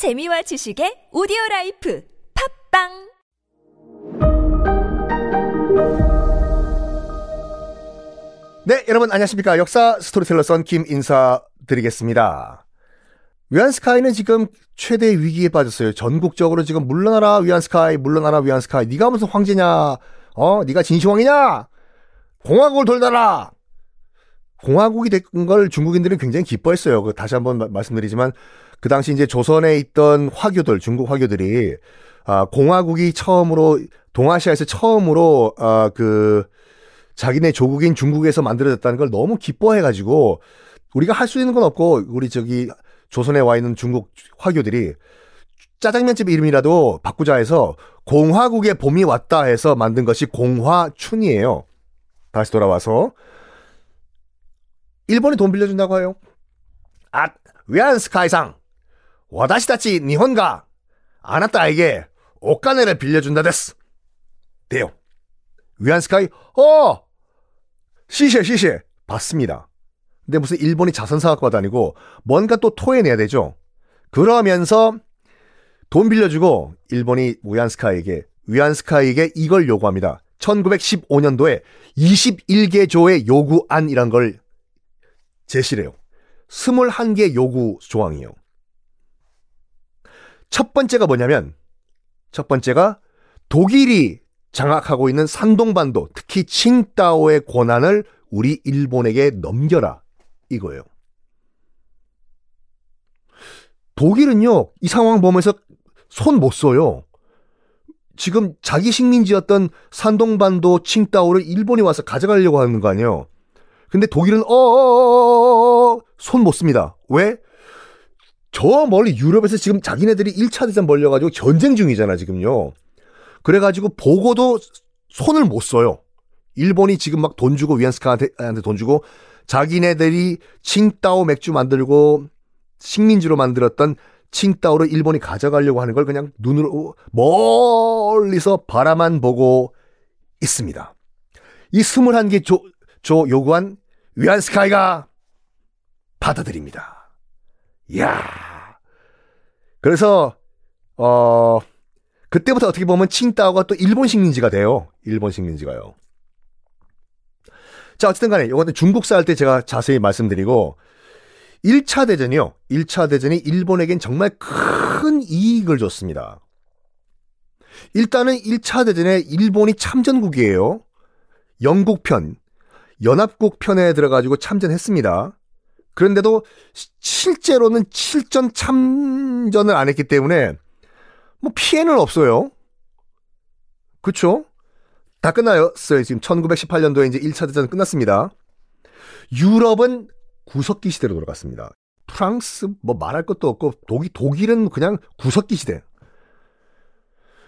재미와 지식의 오디오 라이프 팟빵 네, 여러분 안녕하십니까. 역사 스토리텔러 썬킴 인사드리겠습니다. 위안스카이는 지금 최대 위기에 빠졌어요. 전국적으로 지금 물러나라 위안스카이, 물러나라 위안스카이. 네가 무슨 황제냐? 어, 네가 진시황이냐? 공화국을 돌려라. 공화국이 된 걸 중국인들은 굉장히 기뻐했어요. 그 다시 한번 마- 말씀드리지만 그 당시 이제 조선에 있던 화교들, 중국 화교들이 아, 공화국이 처음으로 동아시아에서 처음으로 아, 그 자기네 조국인 중국에서 만들어졌다는 걸 너무 기뻐해 가지고 우리가 할 수 있는 건 없고 우리 저기 조선에 와 있는 중국 화교들이 짜장면집 이름이라도 바꾸자 해서 공화국의 봄이 왔다 해서 만든 것이 공화춘이에요. 다시 돌아와서 일본이 돈 빌려준다고 해요. 아, 위안스카이상 와다시다치 니혼가 아나타에게 옷가네를 빌려준다 데스. 돼요. 위안 스카이 어 시시해 시시해 봤습니다. 근데 무슨 일본이 자선사학과도 아니고 뭔가 또 토해내야 되죠. 그러면서 돈 빌려주고 일본이 위안스카이에게 위안스카이에게 이걸 요구합니다. 1915년도에 21개 조의 요구안이란 걸 제시를 해요. 21개 요구 조항이에요. 첫 번째가 뭐냐면 첫 번째가 독일이 장악하고 있는 산동반도, 특히 칭다오의 권한을 우리 일본에게 넘겨라. 이거예요. 독일은요, 이 상황 보면서 손 못 써요. 지금 자기 식민지였던 산동반도, 칭다오를 일본이 와서 가져가려고 하는 거 아니에요. 근데 독일은 어어어어어 손 못 씁니다. 왜? 저 멀리 유럽에서 지금 자기네들이 1차 대전 벌려가지고 전쟁 중이잖아, 지금요. 그래가지고 보고도 손을 못 써요. 일본이 지금 막 돈 주고 위안스카한테 돈 주고 자기네들이 칭따오 맥주 만들고 식민지로 만들었던 칭따오를 일본이 가져가려고 하는 걸 그냥 눈으로 멀리서 바라만 보고 있습니다. 이 21개 조, 조 요구한 위안스카이가 받아들입니다. 이야. 그래서 어 그때부터 어떻게 보면 칭따오가 또 일본 식민지가 돼요. 일본 식민지가요. 자, 어쨌든 간에 이거는 중국사 할 때 제가 자세히 말씀드리고 1차 대전이요. 1차 대전이 일본에겐 정말 큰 이익을 줬습니다. 일단은 1차 대전에 일본이 참전국이에요. 영국 편, 연합국 편에 들어가지고 참전했습니다. 그런데도 시- 실제로는 실전 참전을 안 했기 때문에 뭐 피해는 없어요. 그쵸? 다 끝나였어요. 지금 1918년도에 이제 1차 대전 끝났습니다. 유럽은 구석기 시대로 돌아갔습니다. 프랑스 뭐 말할 것도 없고 독일 독일은 그냥 구석기 시대.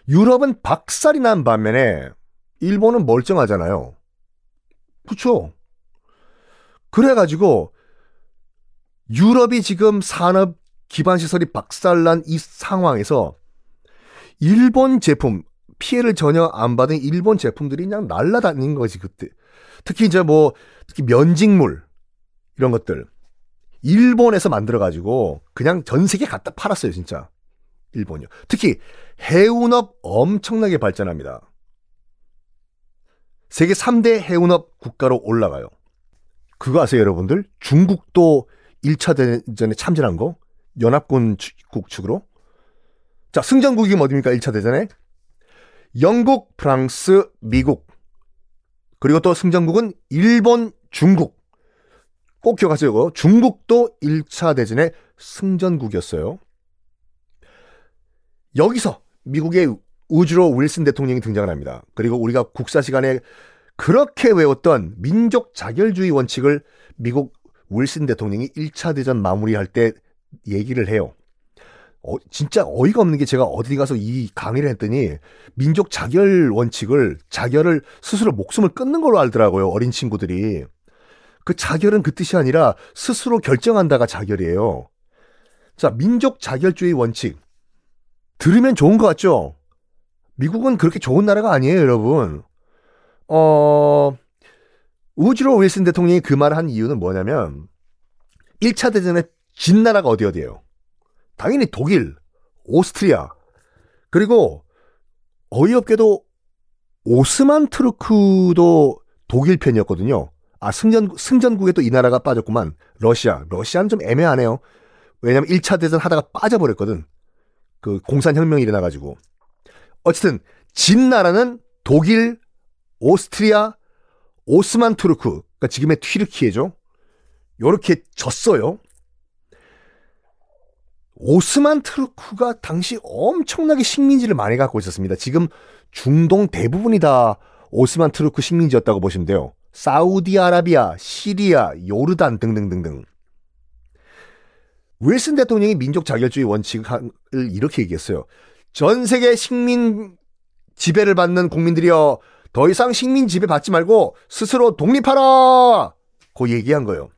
유럽은 박살이 난 반면에 일본은 멀쩡하잖아요. 그쵸? 그래가지고 유럽이 지금 산업 기반 시설이 박살난 이 상황에서 일본 제품 피해를 전혀 안 받은 일본 제품들이 그냥 날라다닌 거지 그때. 특히 이제 뭐 특히 면직물 이런 것들 일본에서 만들어 가지고 그냥 전 세계 갖다 팔았어요 진짜 일본이요. 특히 해운업 엄청나게 발전합니다. 세계 3대 해운업 국가로 올라가요. 그거 아세요 여러분들? 중국도 1차 대전에 참전한 거 연합군국 측으로 자, 승전국이 어디입니까? 1차 대전에? 영국, 프랑스, 미국. 그리고 또 승전국은 일본, 중국. 꼭 기억하세요. 이거. 중국도 1차 대전의 승전국이었어요. 여기서 미국의 우주로 윌슨 대통령이 등장을 합니다. 그리고 우리가 국사 시간에 그렇게 외웠던 민족 자결주의 원칙을 미국 윌슨 대통령이 1차 대전 마무리할 때 얘기를 해요. 어, 진짜 어이가 없는 게 제가 어디 가서 이 강의를 했더니 민족 자결 원칙을 자결을 스스로 목숨을 끊는 걸로 알더라고요. 어린 친구들이. 그 자결은 그 뜻이 아니라 스스로 결정한다가 자결이에요. 자, 민족 자결주의 원칙. 들으면 좋은 것 같죠? 미국은 그렇게 좋은 나라가 아니에요, 여러분. 어, 우주로 윌슨 대통령이 그 말을 한 이유는 뭐냐면 1차 대전에 진 나라가 어디 어디예요? 당연히 독일, 오스트리아 그리고 어이없게도 오스만 트루크도 독일 편이었거든요. 아 승전 승전국에 또 이 나라가 빠졌구만. 러시아. 러시아는 좀 애매하네요. 왜냐면 1차 대전 하다가 빠져버렸거든. 그 공산혁명이 일어나가지고. 어쨌든 진 나라는 독일, 오스트리아, 오스만 투르크, 그러니까 지금의 튀르키예죠. 요렇게 졌어요. 오스만 트루크가 당시 엄청나게 식민지를 많이 갖고 있었습니다. 지금 중동 대부분이 다 오스만 트루크 식민지였다고 보시면 돼요. 사우디아라비아, 시리아, 요르단 등등등등. 윌슨 대통령이 민족 자결주의 원칙을 이렇게 얘기했어요. 전 세계 식민 지배를 받는 국민들이여 더 이상 식민 지배 받지 말고 스스로 독립하라! 고 얘기한 거예요.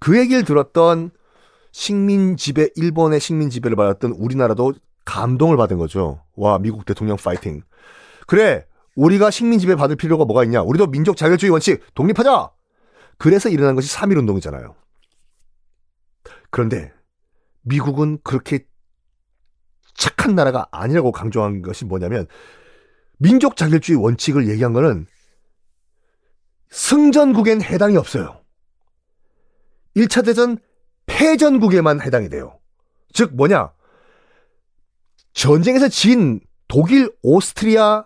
그 얘기를 들었던 식민 지배, 일본의 식민 지배를 받았던 우리나라도 감동을 받은 거죠. 와, 미국 대통령 파이팅. 그래, 우리가 식민 지배 받을 필요가 뭐가 있냐? 우리도 민족 자결주의 원칙 독립하자! 그래서 일어난 것이 3.1 운동이잖아요. 그런데 미국은 그렇게 착한 나라가 아니라고 강조한 것이 뭐냐면 민족 자결주의 원칙을 얘기한 거는 승전국엔 해당이 없어요. 1차 대전 패전국에만 해당이 돼요. 즉 뭐냐? 전쟁에서 진 독일, 오스트리아,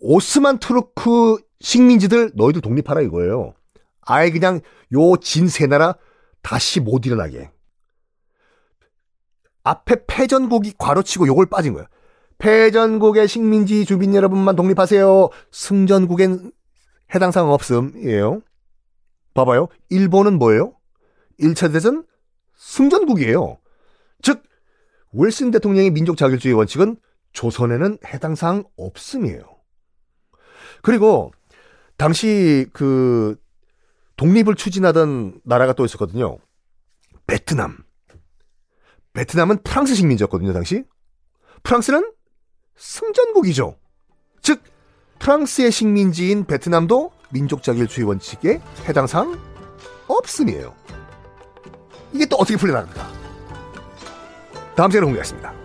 오스만 투르크 식민지들 너희들 독립하라 이거예요. 아예 그냥 요 진 세 나라 다시 못 일어나게. 앞에 패전국이 괄호치고 요걸 빠진 거예요. 패전국의 식민지 주민 여러분만 독립하세요. 승전국엔 해당 사항 없음이에요. 봐봐요. 일본은 뭐예요? 1차 대전 승전국이에요. 즉 윌슨 대통령의 민족 자결주의 원칙은 조선에는 해당 사항 없음이에요. 그리고 당시 그 독립을 추진하던 나라가 또 있었거든요. 베트남. 베트남은 프랑스 식민지였거든요, 당시. 프랑스는 승전국이죠. 즉, 프랑스의 식민지인 베트남도 민족 자결주의 원칙에 해당 사항 없음이에요. 이게 또 어떻게 풀려나갈까? 다음 시간에 공개하겠습니다.